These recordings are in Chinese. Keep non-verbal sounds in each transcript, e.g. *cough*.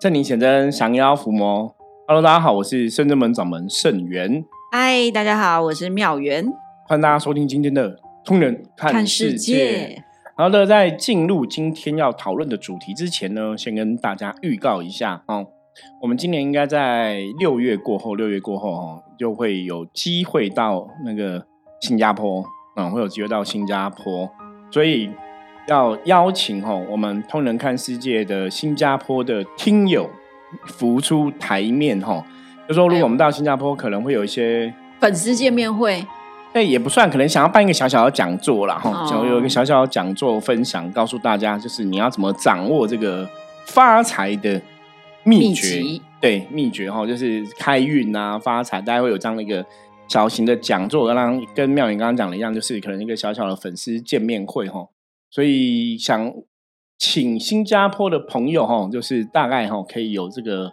圣灵显真，降妖伏魔。Hello，大家好，我是圣真门掌门圣元。嗨，大家好，我是妙元。欢迎大家收听今天的《通人看世界》。好的，在进入今天要讨论的主题之前呢，先跟大家预告一下哦。我们今年应该在六月过后，六月过后哦，就会有机会到那个新加坡，嗯，会有机会到新加坡，所以。要邀请哈我们通人看世界的新加坡的听友浮出台面哈，就说如果我们到新加坡，可能会有一些粉丝见面会，哎也不算，可能想要办一个小小的讲座啦哈，想有一个小小的讲座分享，告诉大家就是你要怎么掌握这个发财的秘诀，对秘诀哈，就是开运啊发财，大家会有这样的一个小型的讲座，让跟妙云刚刚讲的一样，就是可能一个小小的粉丝见面会哈。所以想请新加坡的朋友哈，就是大概哈可以有这个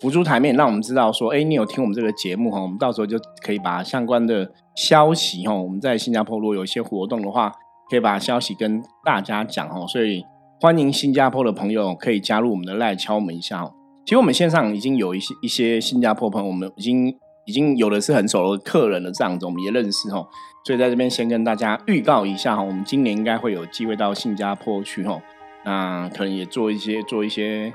浮出台面，让我们知道说，哎，你有听我们这个节目哈，我们到时候就可以把相关的消息哈，我们在新加坡如果有一些活动的话，可以把消息跟大家讲哈。所以欢迎新加坡的朋友可以加入我们的赖敲门一下哦。其实我们线上已经有一些一些新加坡朋友，我们已经。已经有的是很熟的客人了，这样子我们也认识哦，所以在这边先跟大家预告一下哈，我们今年应该会有机会到新加坡去哈，那可能也做一些做一些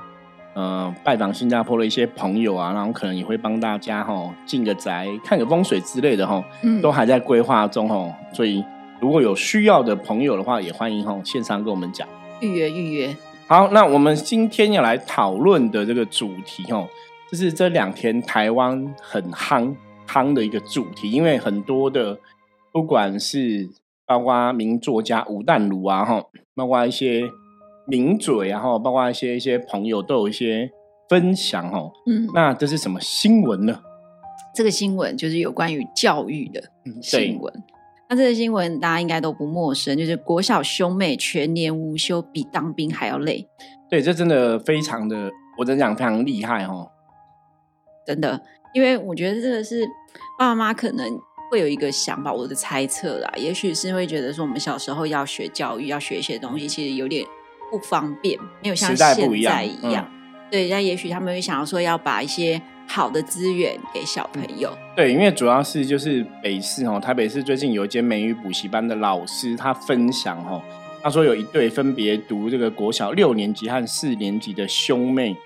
呃拜访新加坡的一些朋友啊，然后可能也会帮大家哈进个宅、看个风水之类的哈，嗯，都还在规划中哈，所以如果有需要的朋友的话，也欢迎哈线上跟我们讲预约预约。好，那我们今天要来讨论的这个主题哈。就是这两天台湾很夯夯的一个主题，因为很多的不管是包括名作家吴淡如啊，哈，包括一些名嘴啊，哈，包括一些一些朋友都有一些分享，哈，嗯，那这是什么新闻呢？这个新闻就是有关于教育的新闻。那这个新闻大家应该都不陌生，就是国小兄妹全年无休，比当兵还要累。对，这真的非常的，我真讲非常厉害，哈。真的，因为我觉得这个是爸爸妈妈可能会有一个想法，我的猜测啦，也许是会觉得说，我们小时候要学教育，要学一些东西，其实有点不方便，没有像现在一样。对，那也许他们会想要说，要把一些好的资源给小朋友。对，因为主要是就是北市哦，台北市最近有一间美语补习班的老师，他分享哦，他说有一对分别读这个国小六年级和四年级的兄妹。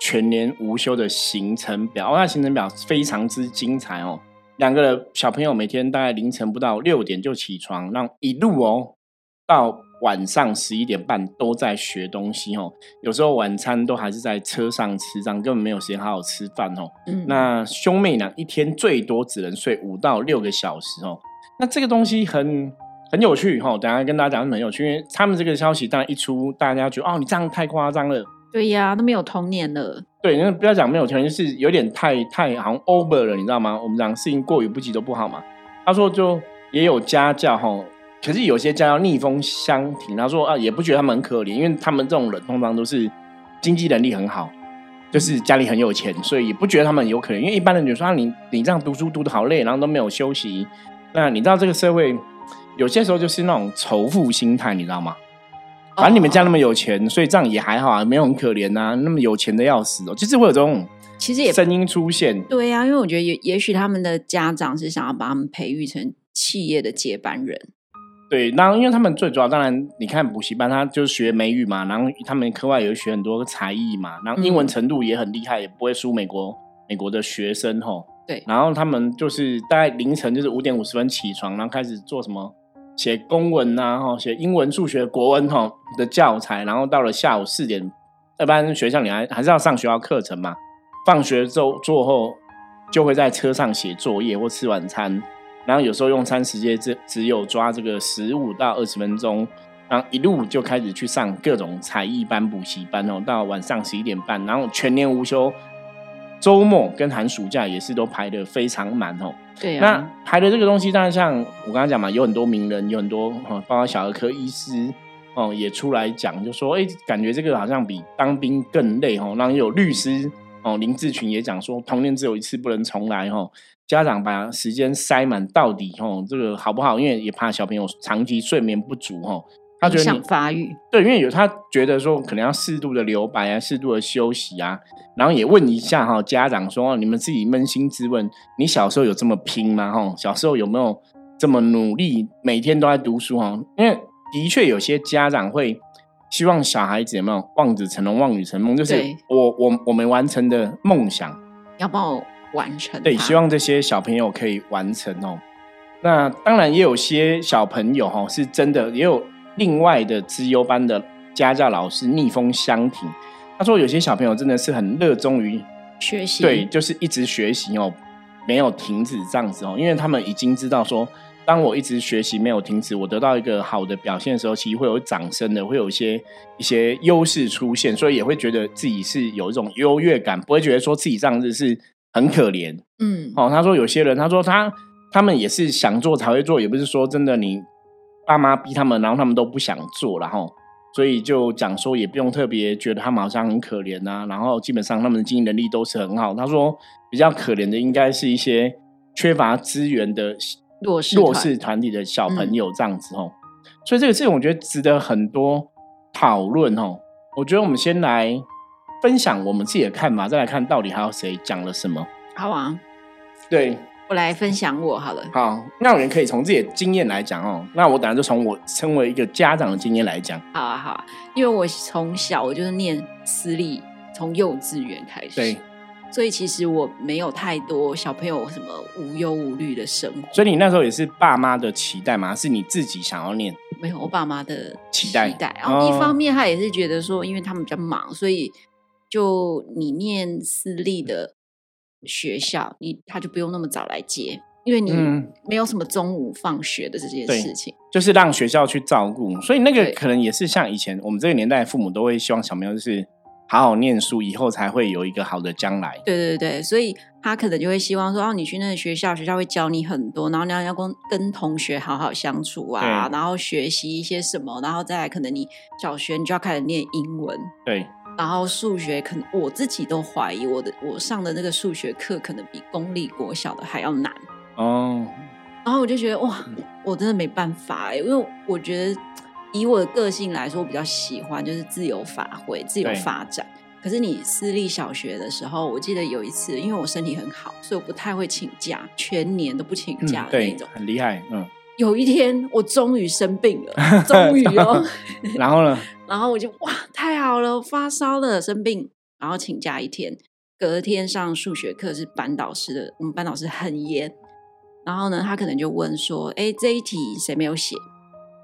全年无休的行程表，那行程表非常之精彩哦。两个小朋友每天大概凌晨不到六点就起床，让一路哦到晚上十一点半都在学东西哦。有时候晚餐都还是在车上吃，这样根本没有时间好好吃饭哦。嗯，那兄妹俩一天最多只能睡五到六个小时哦。那这个东西很很有趣哈，等下跟大家讲很有趣，因为他们这个消息当然一出，大家觉得哦，你这样太夸张了。对呀，都没有童年了。对，那不要讲没有童年，就是有点太太好像 over 了，你知道吗？我们讲事情过于不及都不好嘛。他说就也有家教哈，可是有些家教逆风相挺。他说啊，也不觉得他们很可怜，因为他们这种人通常都是经济能力很好，就是家里很有钱，所以也不觉得他们有可能。因为一般人就说啊，你你这样读书读的好累，然后都没有休息。那你知道这个社会有些时候就是那种仇富心态，你知道吗？反正你们家那么有钱，所以这样也还好啊，没有很可怜呐。那么有钱的要死哦，就是会有这种其实也声音出现。对呀，因为我觉得也也许他们的家长是想要把他们培育成企业的接班人。对，然后因为他们最主要，当然你看补习班，他就是学美语嘛，然后他们课外也学很多才艺嘛，然后英文程度也很厉害，也不会输美国美国的学生吼。对，然后他们就是大概凌晨就是五点五十分起床，然后开始做什么？写公文呐，哈，写英文、数学、国文哈的教材，然后到了下午四点，一般学校里还还是要上学校课程嘛。放学之后之后，就会在车上写作业或吃晚餐，然后有时候用餐时间只只有抓这个十五到二十分钟，然后一路就开始去上各种才艺班、补习班哦，到晚上十一点半，然后全年无休。周末跟寒暑假也是都排的非常满哦。对啊。那排的这个东西，当然像我刚刚讲嘛，有很多名人，有很多包括小儿科医师哦，也出来讲，就说哎，感觉这个好像比当兵更累哦。然后有律师哦，林志群也讲说，童年只有一次，不能重来哦。家长把时间塞满到底哦，这个好不好？因为也怕小朋友长期睡眠不足哦，他觉得想发育，对，因为有他觉得说可能要适度的留白啊，适度的休息啊，然后也问一下哈，家长说你们自己扪心自问，你小时候有这么拼吗？哈，小时候有没有这么努力，每天都在读书哈？因为的确有些家长会希望小孩子有没有望子成龙、望女成梦，就是我我我们完成的梦想，要帮我完成，对，希望这些小朋友可以完成哦。那当然也有些小朋友哈，是真的也有另外的资优班的家教老师逆风相挺。他说有些小朋友真的是很热衷于学习，对，就是一直学习哦，没有停止这样子哦，因为他们已经知道说，当我一直学习没有停止，我得到一个好的表现的时候，其实会有掌声的，会有一些一些优势出现，所以也会觉得自己是有一种优越感，不会觉得说自己这样子是很可怜。嗯，哦，他说有些人，他说他。他们也是想做才会做，也不是说真的你爸妈逼他们，然后他们都不想做，然后所以就讲说也不用特别觉得他们好像很可怜呐。然后基本上他们的经营能力都是很好。他说比较可怜的应该是一些缺乏资源的弱势弱势团体的小朋友这样子哦。所以这个事情我觉得值得很多讨论哦。我觉得我们先来分享我们自己的看法，再来看到底还有谁讲了什么。好啊，对。我来分享我好了。好，那我们可以从自己的经验来讲哦。那我等下就从我身为一个家长的经验来讲。好啊，好啊，因为我从小我就是念私立，从幼稚园开始。对。所以其实我没有太多小朋友什么无忧无虑的生活。所以你那时候也是爸妈的期待吗？是你自己想要念？没有，我爸妈的期待。然后一方面他也是觉得说，因为他们比较忙，所以就你念私立的。学校，你他就不用那么早来接，因为你没有什么中午放学的这件事情，就是让学校去照顾。所以那个可能也是像以前我们这个年代，父母都会希望小朋友就是好好念书，以后才会有一个好的将来。对对对，所以他可能就会希望说，哦，你去那个学校，学校会教你很多，然后你要要跟跟同学好好相处啊，然后学习一些什么，然后再来可能你小学你就要开始念英文。对。然后数学可能我自己都怀疑我的我上的那个数学课可能比公立国小的还要难哦。然后我就觉得哇，我真的没办法哎，因为我觉得以我的个性来说，我比较喜欢就是自由发挥、自由发展。可是你私立小学的时候，我记得有一次，因为我身体很好，所以我不太会请假，全年都不请假的那种，很厉害。嗯。有一天我终于生病了，*laughs* 终于哦。*laughs* 然后呢？*laughs* 然后我就哇，太好了，发烧了，生病，然后请假一天，隔天上数学课是班导师的，我们班导师很严，然后呢，他可能就问说：“哎，这一题谁没有写？”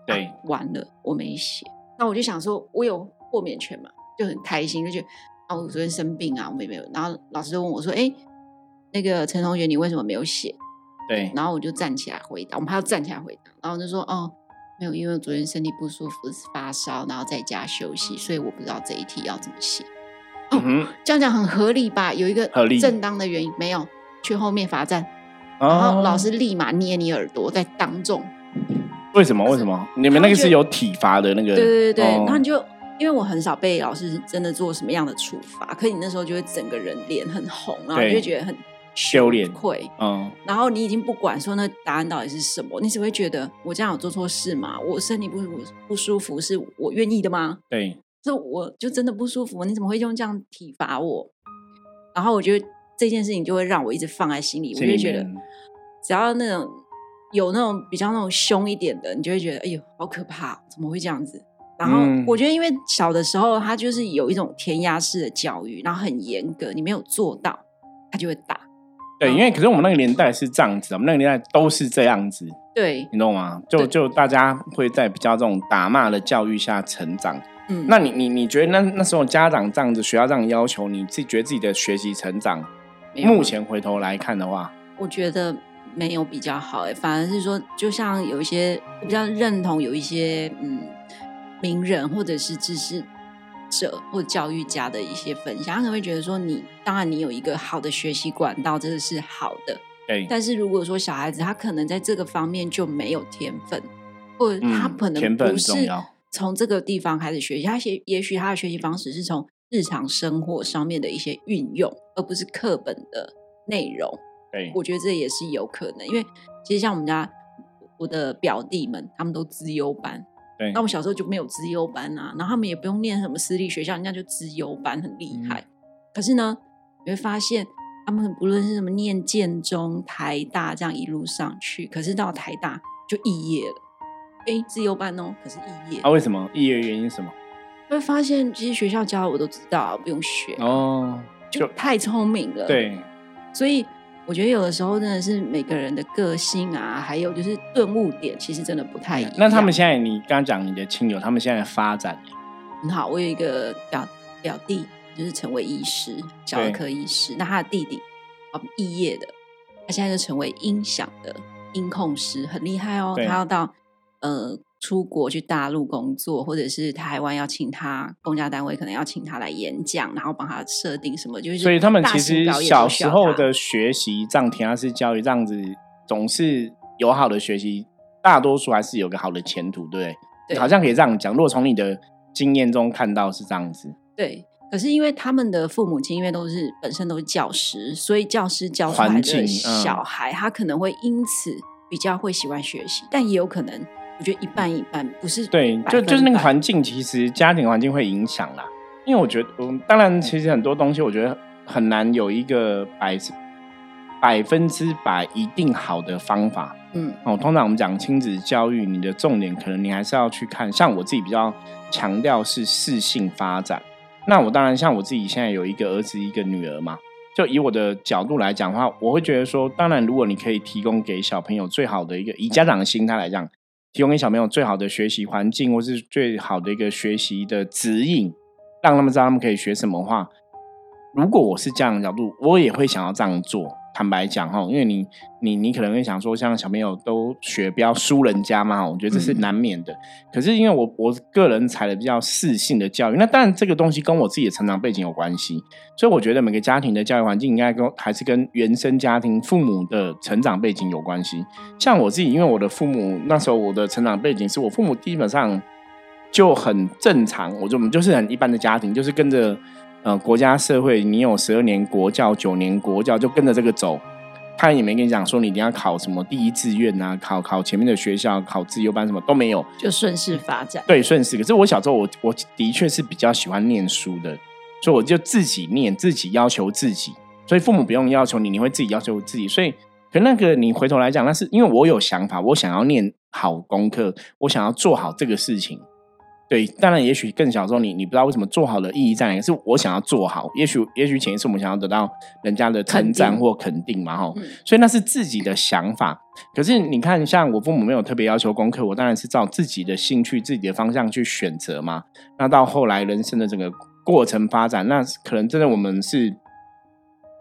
对，完了，我没写。那我就想说，我有豁免权嘛，就很开心，就觉得啊，我昨天生病啊，我没有。然后老师就问我说：“哎，那个陈同学，你为什么没有写？”对，然后我就站起来回答，我们还要站起来回答，然后就说：“哦。”没有，因为昨天身体不舒服，发烧，然后在家休息，所以我不知道这一题要怎么写。哦，这样讲很合理吧？有一个正当的原因，没有去后面罚站，然后老师立马捏你耳朵，在当众。为什么？为什么？你们那个是有体罚的那个？对对对对，然后你就因为我很少被老师真的做什么样的处罚，可你那时候就会整个人脸很红，然后就会觉得很。修炼会，嗯，然后你已经不管说那答案到底是什么，你只会觉得我这样有做错事吗？我身体不不不舒服，是我愿意的吗？对，这我就真的不舒服，你怎么会用这样体罚我？然后我觉得这件事情就会让我一直放在心里，我就觉得只要那种有那种比较那种凶一点的，你就会觉得哎呦好可怕，怎么会这样子？然后我觉得因为小的时候他就是有一种填鸭式的教育，然后很严格，你没有做到，他就会打。对，因为可是我们那个年代是这样子，我们那个年代都是这样子，对，你懂吗？就就大家会在比较这种打骂的教育下成长。嗯，那你你你觉得那那时候家长这样子，学校这样要求，你自己觉得自己的学习成长，目前回头来看的话，我觉得没有比较好哎，反而是说，就像有一些比较认同有一些嗯名人或者是知识。者或教育家的一些分享，他可能会觉得说，你当然你有一个好的学习管道，这个是好的。对。但是如果说小孩子他可能在这个方面就没有天分，或者他可能不是从这个地方开始学习，他也也许他的学习方式是从日常生活上面的一些运用，而不是课本的内容。对，我觉得这也是有可能，因为其实像我们家我的表弟们，他们都资优班。对，那我们小时候就没有资优班啊，然后他们也不用念什么私立学校，人家就资优班很厉害。可是呢，你会发现他们不论是什么念建中、台大这样一路上去，可是到台大就肄业了。哎，自由班哦，可是肄业。啊？为什么肄业原因什么？会发现其实学校教我都知道，不用学哦，就太聪明了。对，所以。我觉得有的时候真的是每个人的个性啊，还有就是顿悟点，其实真的不太一样。那他们现在，你刚刚讲你的亲友，他们现在发展很好。我有一个表表弟，就是成为医师，小儿科医师。那他的弟弟啊，肄业的，他现在就成为音响的音控师，很厉害哦。他要到呃。出国去大陆工作，或者是台湾要请他，公家单位可能要请他来演讲，然后帮他设定什么，就是所以他们其实小时候的学习，这样填鸭式教育这样子，总是有好的学习，大多数还是有个好的前途，对不对？好像可以这样讲。如果从你的经验中看到是这样子，对。可是因为他们的父母亲因为都是本身都是教师，所以教师教出来的小孩，他可能会因此比较会喜欢学习，但也有可能。我觉得一半一半不是对，就就是那个环境，其实家庭环境会影响啦。因为我觉得，嗯，当然，其实很多东西，我觉得很难有一个百百分之百一定好的方法。嗯，哦，通常我们讲亲子教育，你的重点可能你还是要去看，像我自己比较强调是适性发展。那我当然像我自己现在有一个儿子一个女儿嘛，就以我的角度来讲的话，我会觉得说，当然如果你可以提供给小朋友最好的一个，以家长的心态来讲。提供给小朋友最好的学习环境，或是最好的一个学习的指引，让他们知道他们可以学什么话。如果我是这样的角度，我也会想要这样做。坦白讲哈，因为你你你可能会想说，像小朋友都学不要输人家嘛，我觉得这是难免的。可是因为我我个人采的比较适性的教育，那当然这个东西跟我自己的成长背景有关系，所以我觉得每个家庭的教育环境应该跟还是跟原生家庭父母的成长背景有关系。像我自己，因为我的父母那时候我的成长背景是我父母基本上就很正常，我就我们就是很一般的家庭，就是跟着。呃，国家社会，你有十二年国教、九年国教，就跟着这个走。他也没跟你讲说你一定要考什么第一志愿啊，考考前面的学校，考自由班什么都没有，就顺势发展。对，顺势。可是我小时候，我我的确是比较喜欢念书的，所以我就自己念，自己要求自己。所以父母不用要求你，你会自己要求自己。所以，可那个你回头来讲，那是因为我有想法，我想要念好功课，我想要做好这个事情。对，当然，也许更小时候，你你不知道为什么做好的意义在哪，是我想要做好。也许，也许前一次我们想要得到人家的称赞或肯定嘛，哈。所以那是自己的想法。可是你看，像我父母没有特别要求功课，我当然是照自己的兴趣、自己的方向去选择嘛。那到后来人生的整个过程发展，那可能真的我们是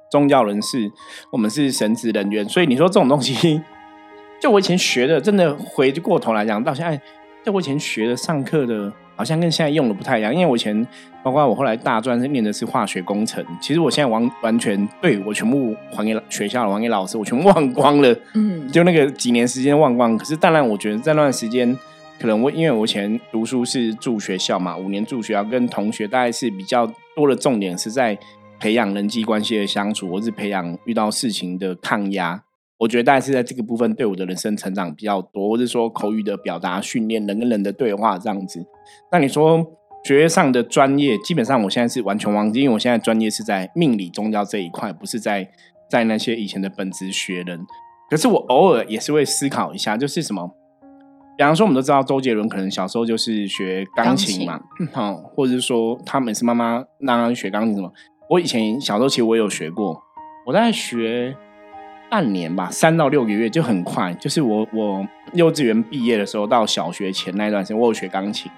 宗教人士，我们是神职人员，所以你说这种东西，*laughs* 就我以前学的，真的回过头来讲，到现在。在我以前学的上课的，好像跟现在用的不太一样。因为我以前，包括我后来大专是念的是化学工程，其实我现在完完全对我全部还给学校了，还给老师，我全部忘光了。嗯，就那个几年时间忘光。可是当然，我觉得在那段时间，可能我因为我以前读书是住学校嘛，五年住学校，跟同学大概是比较多的重点是在培养人际关系的相处，或是培养遇到事情的抗压。我觉得大概是在这个部分对我的人生成长比较多，或者说口语的表达训练，人跟人的对话这样子。那你说学业上的专业，基本上我现在是完全忘记，因为我现在专业是在命理宗教这一块，不是在在那些以前的本职学人。可是我偶尔也是会思考一下，就是什么，比方说我们都知道周杰伦可能小时候就是学钢琴嘛，好，或者是说他每次妈妈让他学钢琴什么，我以前小时候其实我有学过，我在学。半年吧，三到六个月就很快。就是我我幼稚园毕业的时候，到小学前那一段时间，我有学钢琴。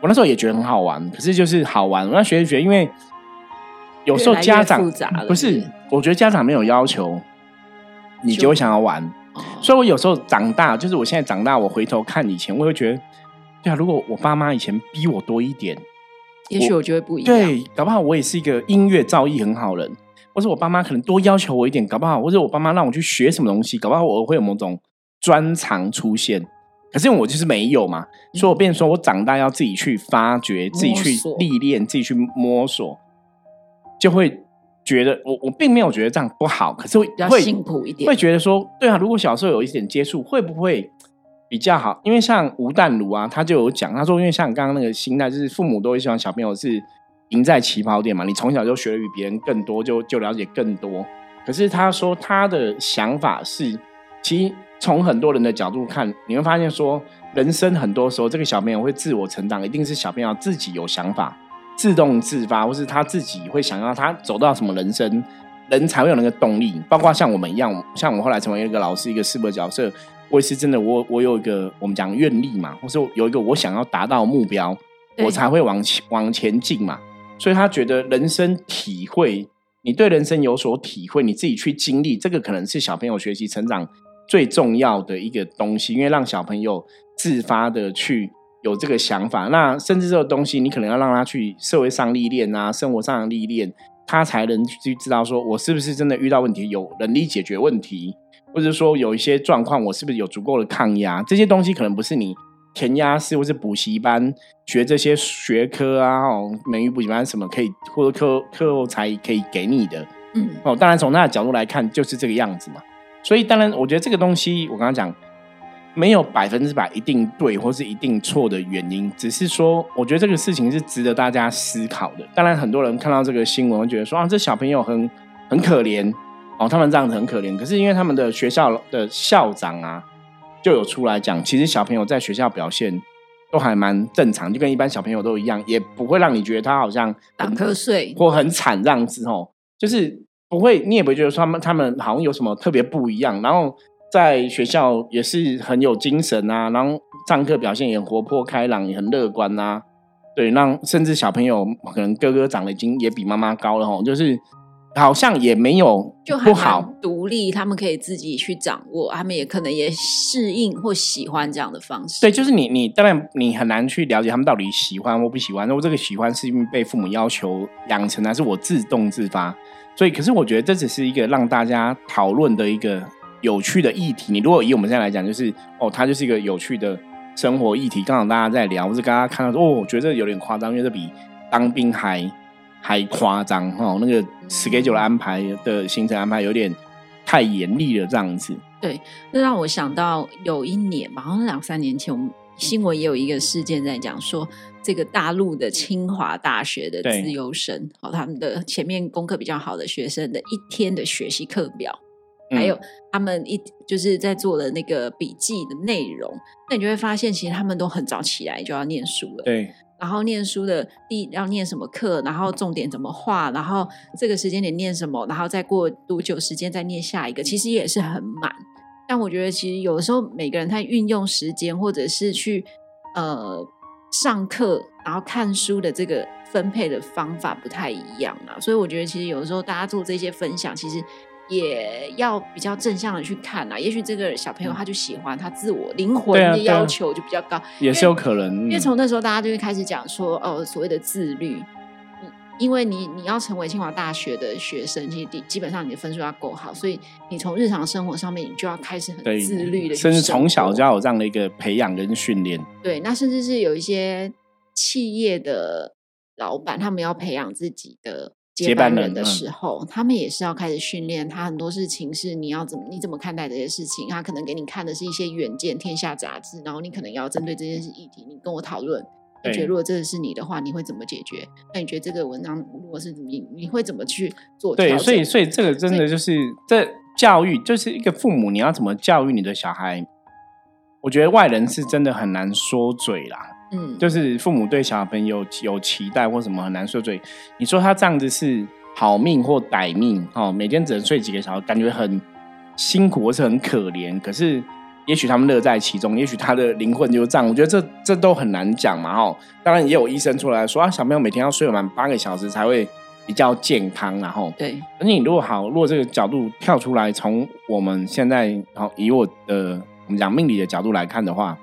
我那时候也觉得很好玩，可是就是好玩。我要学一学，因为有时候家长不是，我觉得家长没有要求，你就会想要玩。所以我有时候长大，就是我现在长大，我回头看以前，我会觉得，对啊，如果我爸妈以前逼我多一点，也许我就会不一样。对，搞不好我也是一个音乐造诣很好人。或者我爸妈可能多要求我一点，搞不好；或者我爸妈让我去学什么东西，搞不好我会有某种专长出现。可是我就是没有嘛，所以我变说我长大要自己去发掘，自己去历练，自己去摸索，就会觉得我我并没有觉得这样不好，可是会比较辛苦一点，会觉得说，对啊，如果小时候有一点接触，会不会比较好，因为像吴淡如啊，他就有讲，他说，因为像刚刚那个心态，就是父母都会希望小朋友是赢在起跑点嘛，你从小就学的比别人更多，就就了解更多。可是他说他的想法是，其实从很多人的角度看，你会发现说，人生很多时候这个小朋友会自我成长，一定是小朋友自己有想法，自动自发，或是他自己会想要他走到什么人生，人才会有那个动力。包括像我们一样，像我后来成为一个老师，一个师傅的角色。我也是真的，我我有一个我们讲愿力嘛，或是有一个我想要达到目标，我才会往前往前进嘛。所以他觉得人生体会，你对人生有所体会，你自己去经历，这个可能是小朋友学习成长最重要的一个东西，因为让小朋友自发的去有这个想法。那甚至这个东西，你可能要让他去社会上历练啊，生活上的历练，他才能去知道说我是不是真的遇到问题，有能力解决问题。或者说有一些状况，我是不是有足够的抗压？这些东西可能不是你填鸭式或是补习班学这些学科啊，哦，美语补习班什么可以，或者课课后才可以给你的。嗯，哦，当然从他的角度来看就是这个样子嘛。所以当然，我觉得这个东西我刚刚讲没有百分之百一定对或是一定错的原因，只是说我觉得这个事情是值得大家思考的。当然，很多人看到这个新闻会觉得说啊，这小朋友很很可怜。哦，他们这样子很可怜，可是因为他们的学校的校长啊，就有出来讲，其实小朋友在学校表现都还蛮正常，就跟一般小朋友都一样，也不会让你觉得他好像打瞌睡或很惨这样子哦，就是不会，你也不会觉得他们他们好像有什么特别不一样，然后在学校也是很有精神啊，然后上课表现也活泼开朗，也很乐观啊，对，让甚至小朋友可能哥哥长得已经也比妈妈高了吼，就是。好像也没有就不好，独立，他们可以自己去掌握，他们也可能也适应或喜欢这样的方式。对，就是你，你当然你很难去了解他们到底喜欢或不喜欢。如果这个喜欢是因为被父母要求养成，还是我自动自发？所以，可是我觉得这只是一个让大家讨论的一个有趣的议题。你如果以我们现在来讲，就是哦，它就是一个有趣的生活议题。刚好大家在聊，或是刚刚看到说，哦，我觉得有点夸张，因为这比当兵还。还夸张哦，那个 schedule 安排的行程安排有点太严厉了，这样子。对，那让我想到有一年吧，好像两三年前，我们新闻也有一个事件在讲说，这个大陆的清华大学的自由生，哦，他们的前面功课比较好的学生的一天的学习课表，还有他们一就是在做的那个笔记的内容，那你就会发现，其实他们都很早起来就要念书了。对。然后念书的第要念什么课，然后重点怎么画，然后这个时间点念什么，然后再过多久时间再念下一个，其实也是很满。但我觉得其实有的时候每个人他运用时间或者是去呃上课，然后看书的这个分配的方法不太一样啊，所以我觉得其实有的时候大家做这些分享，其实。也要比较正向的去看啊，也许这个小朋友他就喜欢他自我灵魂的要求就比较高，也是有可能。因为从那时候大家就会开始讲说，哦，所谓的自律，因为你你要成为清华大学的学生，其实基本上你的分数要够好，所以你从日常生活上面你就要开始很自律的，甚至从小就要有这样的一个培养跟训练。对，那甚至是有一些企业的老板，他们要培养自己的。接班人的时候，他们也是要开始训练。他很多事情是你要怎么你怎么看待这些事情？他可能给你看的是一些远见、天下杂志，然后你可能要针对这件事议题，你跟我讨论。你觉得如果这个是你的话，你会怎么解决？那你觉得这个文章如果是你，你会怎么去做？对，所以所以这个真的就是这教育，就是一个父母你要怎么教育你的小孩？我觉得外人是真的很难说嘴啦。嗯，就是父母对小朋友有期待或什么很难说嘴。你说他这样子是好命或歹命？哦，每天只能睡几个小时，感觉很辛苦或是很可怜。可是也许他们乐在其中，也许他的灵魂就这样。我觉得这这都很难讲嘛。哦，当然也有医生出来说啊，小朋友每天要睡满八个小时才会比较健康。然后对，而你如果好，如果这个角度跳出来，从我们现在好以我的我们讲命理的角度来看的话。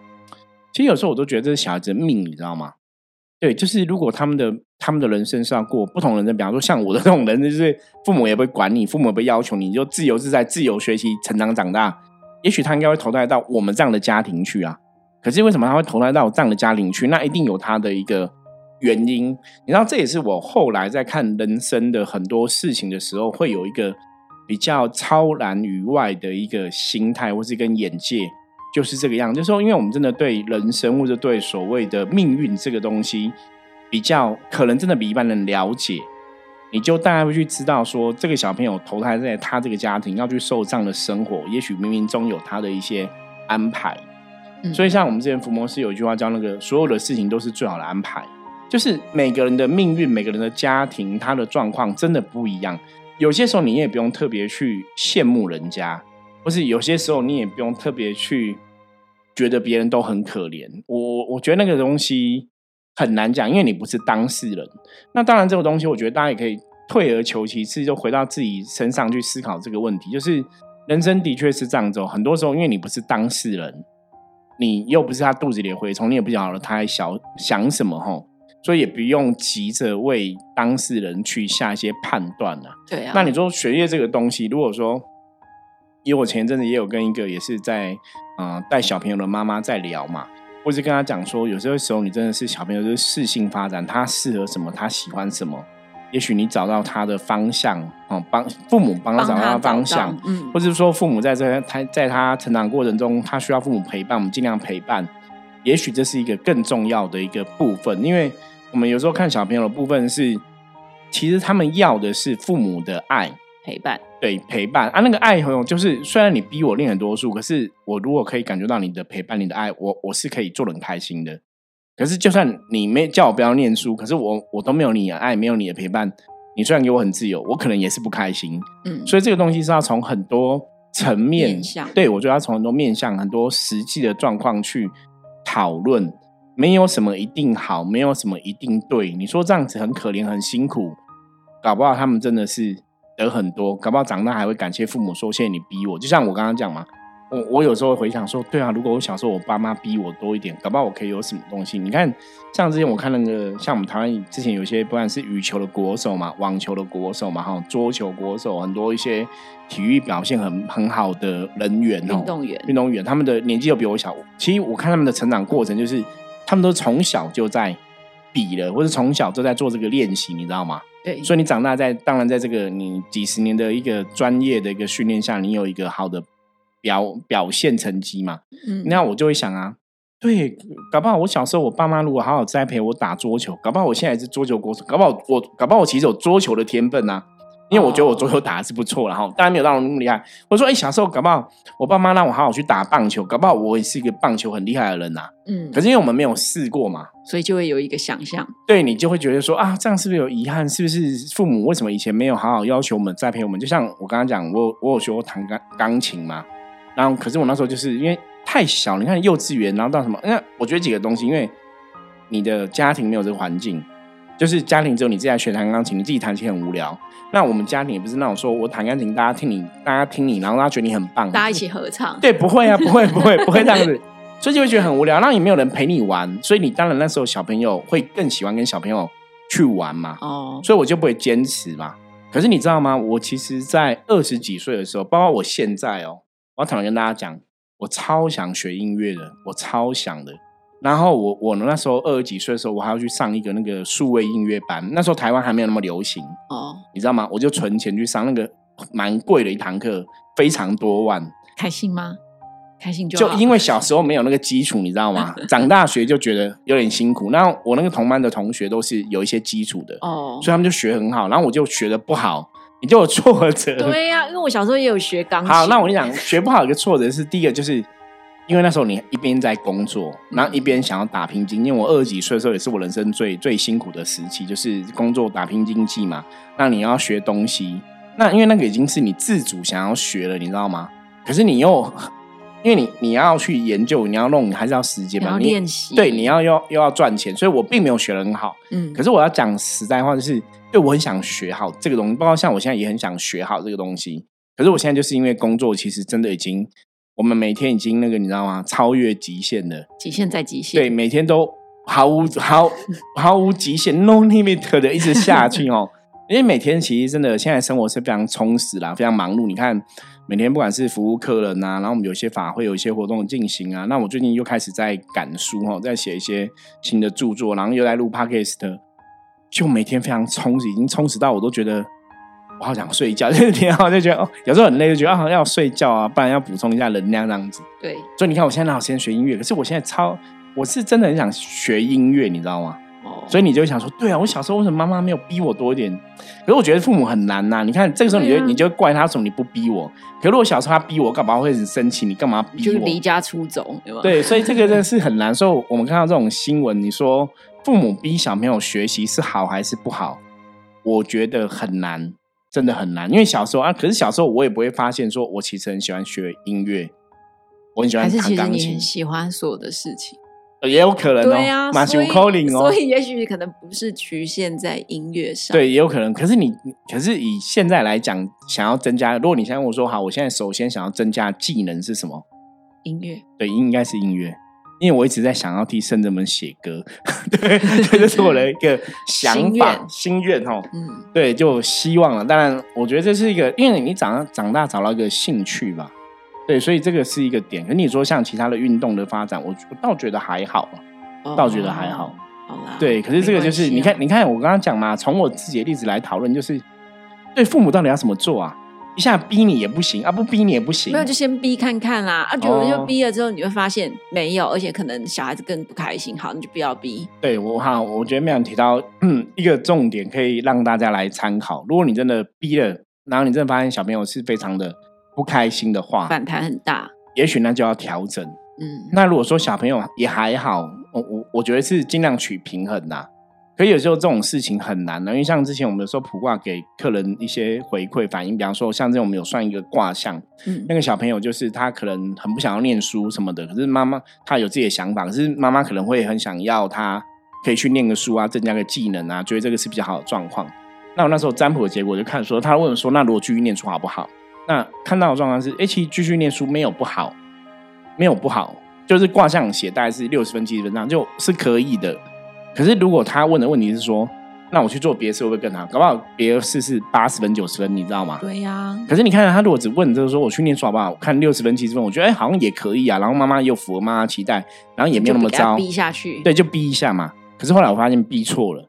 其实有时候我都觉得这是小孩子的命，你知道吗？对，就是如果他们的他们的人生是要过不同人生，比方说像我的这种人，就是父母也不会管你，父母也不要求你，就自由自在、自由学习、成长长大。也许他应该会投胎到我们这样的家庭去啊。可是为什么他会投胎到这样的家庭去？那一定有他的一个原因。你知道，这也是我后来在看人生的很多事情的时候，会有一个比较超然于外的一个心态，或是跟眼界。就是这个样。就是说，因为我们真的对人生或者对所谓的命运这个东西，比较可能真的比一般人了解，你就大概会去知道说，这个小朋友投胎在他这个家庭要去受这样的生活，也许冥冥中有他的一些安排。所以，像我们之前福摩斯有一句话叫“那个所有的事情都是最好的安排”，就是每个人的命运、每个人的家庭，他的状况真的不一样。有些时候你也不用特别去羡慕人家，或是有些时候你也不用特别去觉得别人都很可怜。我我觉得那个东西很难讲，因为你不是当事人。那当然，这个东西我觉得大家也可以退而求其次，就回到自己身上去思考这个问题。就是人生的确是这样走，很多时候因为你不是当事人。你又不是他肚子里的蛔虫，你也不晓得他还想想什么吼，所以也不用急着为当事人去下一些判断了。对啊。那你说学业这个东西，如果说，因为我前一阵子也有跟一个也是在啊带小朋友的妈妈在聊嘛，或是跟他讲说，有些时候你真的是小朋友就是适性发展，他适合什么，他喜欢什么。也许你找到他的方向，哦，帮父母帮他找到方向，嗯，或者是说父母在这他在他成长过程中，他需要父母陪伴，我们尽量陪伴。也许这是一个更重要的一个部分，因为我们有时候看小朋友的部分是，其实他们要的是父母的爱陪伴，对陪伴啊，那个爱和就是虽然你逼我练很多书，可是我如果可以感觉到你的陪伴，你的爱，我我是可以做的很开心的。可是，就算你没叫我不要念书，可是我我都没有你的爱，没有你的陪伴，你虽然给我很自由，我可能也是不开心。嗯，所以这个东西是要从很多层面，对我觉得要从很多面向、很多实际的状况去讨论，没有什么一定好，没有什么一定对。你说这样子很可怜、很辛苦，搞不好他们真的是得很多，搞不好长大还会感谢父母说谢谢你逼我。就像我刚刚讲嘛。我我有时候回想说，对啊，如果我小时候我爸妈逼我多一点，搞不好我可以有什么东西。你看，像之前我看那个，像我们台湾之前有些不管是羽球的国手嘛，网球的国手嘛，哈，桌球国手，很多一些体育表现很很好的人员哦，运动员，运动员，他们的年纪又比我小。其实我看他们的成长过程，就是他们都从小就在比了，或者从小就在做这个练习，你知道吗？对。所以你长大在，当然在这个你几十年的一个专业的一个训练下，你有一个好的。表表现成绩嘛，嗯，那我就会想啊，对，搞不好我小时候我爸妈如果好好栽培我打桌球，搞不好我现在是桌球国手，搞不好我搞不好我其实有桌球的天分呐，因为我觉得我桌球打的是不错，然后当然没有到那么厉害。我说，哎，小时候搞不好我爸妈让我好好去打棒球，搞不好我也是一个棒球很厉害的人呐，嗯，可是因为我们没有试过嘛，所以就会有一个想象，对你就会觉得说啊，这样是不是有遗憾？是不是父母为什么以前没有好好要求我们栽培我们？就像我刚刚讲，我我有学过弹钢钢琴嘛。然后，可是我那时候就是因为太小，你看幼稚园，然后到什么？那我觉得几个东西，因为你的家庭没有这个环境，就是家庭只有你自己学弹钢琴，你自己弹琴很无聊。那我们家庭也不是那种说我弹钢琴，大家听你，大家听你，然后大家觉得你很棒，大家一起合唱。对，不会啊，不会，不会，不会这样子，所以就会觉得很无聊。那也没有人陪你玩，所以你当然那时候小朋友会更喜欢跟小朋友去玩嘛。哦，所以我就不会坚持嘛。可是你知道吗？我其实，在二十几岁的时候，包括我现在哦。我常常跟大家讲，我超想学音乐的，我超想的。然后我我那时候二十几岁的时候，我还要去上一个那个数位音乐班。那时候台湾还没有那么流行哦，你知道吗？我就存钱去上那个蛮贵的一堂课，非常多万。开心吗？开心就就因为小时候没有那个基础，你知道吗？*laughs* 长大学就觉得有点辛苦。那我那个同班的同学都是有一些基础的哦，所以他们就学很好。然后我就学的不好。你就有挫折，对呀，因为我小时候也有学钢琴。好，那我跟你讲，学不好一个挫折是第一个，就是因为那时候你一边在工作，然后一边想要打拼经济。因为我二十几岁的时候，也是我人生最最辛苦的时期，就是工作打拼经济嘛。那你要学东西，那因为那个已经是你自主想要学了，你知道吗？可是你又因为你你要去研究，你要弄，你还是要时间嘛？练习对，你要又又要赚钱，所以我并没有学的很好。嗯，可是我要讲实在话，就是。对，我很想学好这个东西，包括像我现在也很想学好这个东西。可是我现在就是因为工作，其实真的已经，我们每天已经那个你知道吗？超越极限的，极限在极限。对，每天都毫无 *laughs* 毫毫无极限，no limit 的一直下去哦。*laughs* 因为每天其实真的现在生活是非常充实啦，非常忙碌。你看每天不管是服务客人啊，然后我们有些法会有一些活动进行啊，那我最近又开始在赶书哦，在写一些新的著作，然后又在录 podcast。就每天非常充实，已经充实到我都觉得我好想睡觉，*laughs* 就是挺好，就觉得哦，有时候很累，就觉得啊要睡觉啊，不然要补充一下能量这样子。对，所以你看，我现在哪有时间学音乐？可是我现在超，我是真的很想学音乐，你知道吗？哦，所以你就会想说，对啊，我小时候为什么妈妈没有逼我多一点？可是我觉得父母很难呐。你看这个时候，你就你就怪他，说你不逼我。可如果小时候他逼我，干嘛会很生气？你干嘛逼我？就离家出走，对吧？对，所以这个真的是很难。所以我们看到这种新闻，你说父母逼小朋友学习是好还是不好？我觉得很难。真的很难，因为小时候啊，可是小时候我也不会发现，说我其实很喜欢学音乐，我很喜欢弹钢琴，喜欢所有的事情，也有可能哦对啊，所以所以也许可能不是局限在音乐上，对，也有可能。可是你，可是以现在来讲，想要增加，如果你现在跟我说好，我现在首先想要增加技能是什么？音乐，对，应该是音乐。因为我一直在想要替圣人们写歌，*laughs* 对，这是我的一个想法、心愿哦。嗯，对，就希望了。当然，我觉得这是一个，因为你长长大找到一个兴趣吧，对，所以这个是一个点。可你说像其他的运动的发展，我我倒觉得还好，倒觉得还好。好啦，对，可是这个就是你看，你看我刚刚讲嘛，从我自己的例子来讨论，就是对父母到底要怎么做啊？一下逼你也不行啊，不逼你也不行。没有就先逼看看啦，啊，久了就逼了之后，你会发现没有，而且可能小孩子更不开心。好，你就不要逼。对我哈，我觉得没有提到一个重点，可以让大家来参考。如果你真的逼了，然后你真的发现小朋友是非常的不开心的话，反弹很大，也许那就要调整。嗯，那如果说小朋友也还好，我我我觉得是尽量取平衡呐。可有时候这种事情很难的，因为像之前我们有时候卜卦给客人一些回馈反应，比方说像这种我们有算一个卦象，嗯，那个小朋友就是他可能很不想要念书什么的，可是妈妈他有自己的想法，可是妈妈可能会很想要他可以去念个书啊，增加个技能啊，觉得这个是比较好的状况。那我那时候占卜的结果就看说，他问说，那如果继续念书好不好？那看到的状况是，哎，其实继续念书没有不好，没有不好，就是卦象写大概是六十分、七十分这样，就是可以的。可是，如果他问的问题是说，那我去做别的事会不会更好？搞不好别的事是八十分、九十分，你知道吗？对呀。可是你看，他如果只问就是说我去念书好不好？我看六十分、七十分，我觉得哎，好像也可以啊。然后妈妈又符合妈妈期待，然后也没有那么糟，逼下去。对，就逼一下嘛。可是后来我发现逼错了，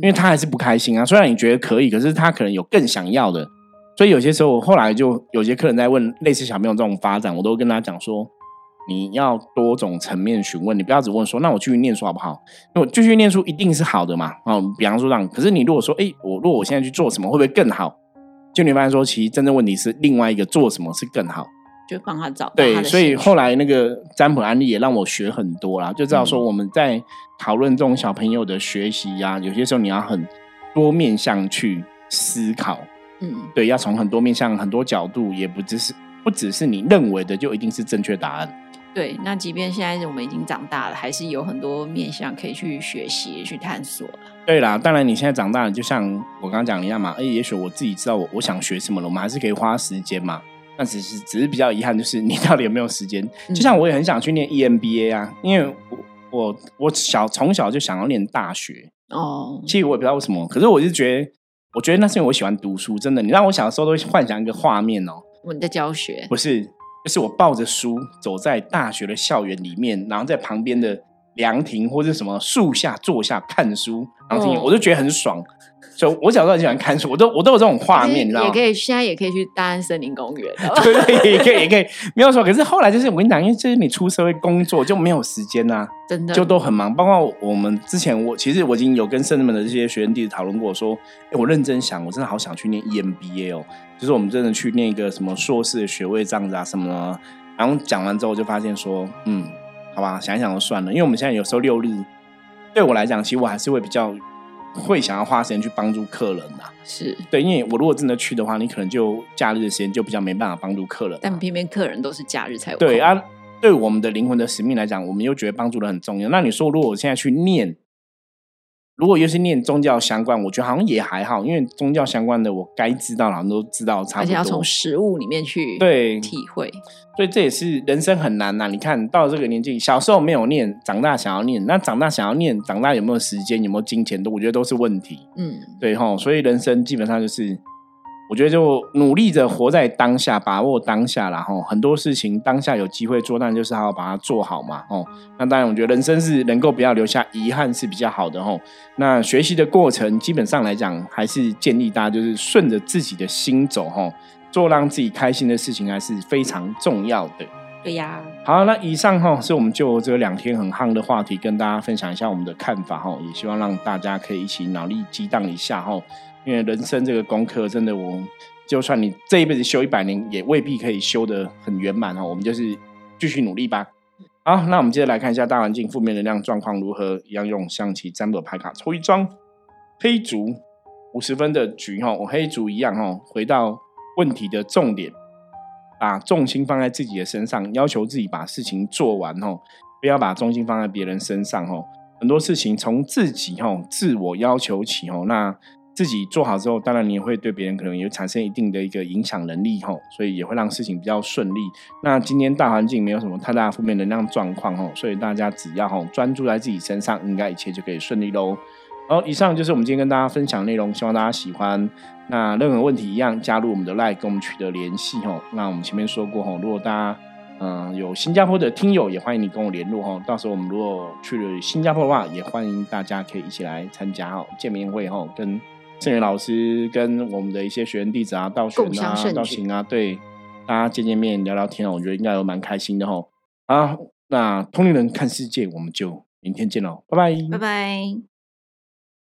因为他还是不开心啊。虽然你觉得可以，可是他可能有更想要的。所以有些时候我，后来就有些客人在问类似小朋友这种发展，我都跟他讲说。你要多种层面询问，你不要只问说，那我继续念书好不好？那我继续念书一定是好的嘛？哦，比方说这样。可是你如果说，哎，我如果我现在去做什么，会不会更好？就你发现说，其实真正问题是另外一个做什么是更好，就帮他找。对，所以后来那个占卜案例也让我学很多啦，就知道说我们在讨论这种小朋友的学习呀，有些时候你要很多面向去思考。嗯，对，要从很多面向、很多角度，也不只是不只是你认为的就一定是正确答案。对，那即便现在我们已经长大了，还是有很多面向可以去学习、去探索了。对啦，当然你现在长大了，就像我刚刚讲一样嘛。哎，也许我自己知道我我想学什么了，我们还是可以花时间嘛。那只是只是比较遗憾，就是你到底有没有时间？就像我也很想去念 EMBA 啊，因为我我我小从小就想要念大学哦。其实我也不知道为什么，可是我就觉得，我觉得那是因为我喜欢读书。真的，你让我小时候都会幻想一个画面哦。我们在教学不是。就是我抱着书走在大学的校园里面，然后在旁边的凉亭或者什么树下坐下看书，然后听，我就觉得很爽。就我小时候很喜欢看书，我都我都有这种画面，你知道吗？也可以，现在也可以去大安森林公园。*laughs* 对对，也可以，也可以，没有错。可是后来就是我跟你讲，因为就是你出社会工作就没有时间呐，真的就都很忙。包括我们之前，我其实我已经有跟圣人们的这些学生弟子讨论过，说，哎，我认真想，我真的好想去念 EMBA 哦，就是我们真的去念一个什么硕士的学位这样子啊什么的。然后讲完之后，就发现说，嗯，好吧，想一想就算了。因为我们现在有时候六日，对我来讲，其实我还是会比较会想要花时间去帮助客人啊。是对，因为我如果真的去的话，你可能就假日的时间就比较没办法帮助客人。但偏偏客人都是假日才有。对啊，对我们的灵魂的使命来讲，我们又觉得帮助的很重要。那你说，如果我现在去念？如果又是念宗教相关，我觉得好像也还好，因为宗教相关的我该知道好像都知道差不多。而且要从实物里面去对体会，所以这也是人生很难呐。你看到这个年纪，小时候没有念，长大想要念，那长大想要念，长大有没有时间，有没有金钱，都我觉得都是问题。嗯，对哈，所以人生基本上就是我觉得就努力着活在当下，把握当下，然后很多事情当下有机会做，但就是好把它做好嘛。哦，那当然，我觉得人生是能够不要留下遗憾是比较好的。哦，那学习的过程基本上来讲，还是建议大家就是顺着自己的心走。哦，做让自己开心的事情还是非常重要的。对呀。好，那以上哈是我们就这两天很夯的话题，跟大家分享一下我们的看法。哈，也希望让大家可以一起脑力激荡一下。哈。因为人生这个功课，真的，我就算你这一辈子修一百年，也未必可以修得很圆满哦。我们就是继续努力吧。好，那我们接着来看一下大环境负面能量状况如何。一样用象棋占卜牌卡抽一张黑竹五十分的局哈，我黑竹一样哈，回到问题的重点，把重心放在自己的身上，要求自己把事情做完哦，不要把重心放在别人身上哦。很多事情从自己哈自我要求起哦，那。自己做好之后，当然你也会对别人可能也产生一定的一个影响能力吼，所以也会让事情比较顺利。那今天大环境没有什么太大负面能量状况吼，所以大家只要吼专注在自己身上，应该一切就可以顺利喽。好，以上就是我们今天跟大家分享内容，希望大家喜欢。那任何问题一样加入我们的 LINE 跟我们取得联系吼。那我们前面说过吼，如果大家嗯有新加坡的听友，也欢迎你跟我联络吼。到时候我们如果去了新加坡的话，也欢迎大家可以一起来参加吼见面会吼跟。圣元老师跟我们的一些学员弟子啊，道玄啊、道行啊，对大家见见面、聊聊天我觉得应该都蛮开心的吼。啊，那通灵人看世界，我们就明天见喽，拜拜，拜拜。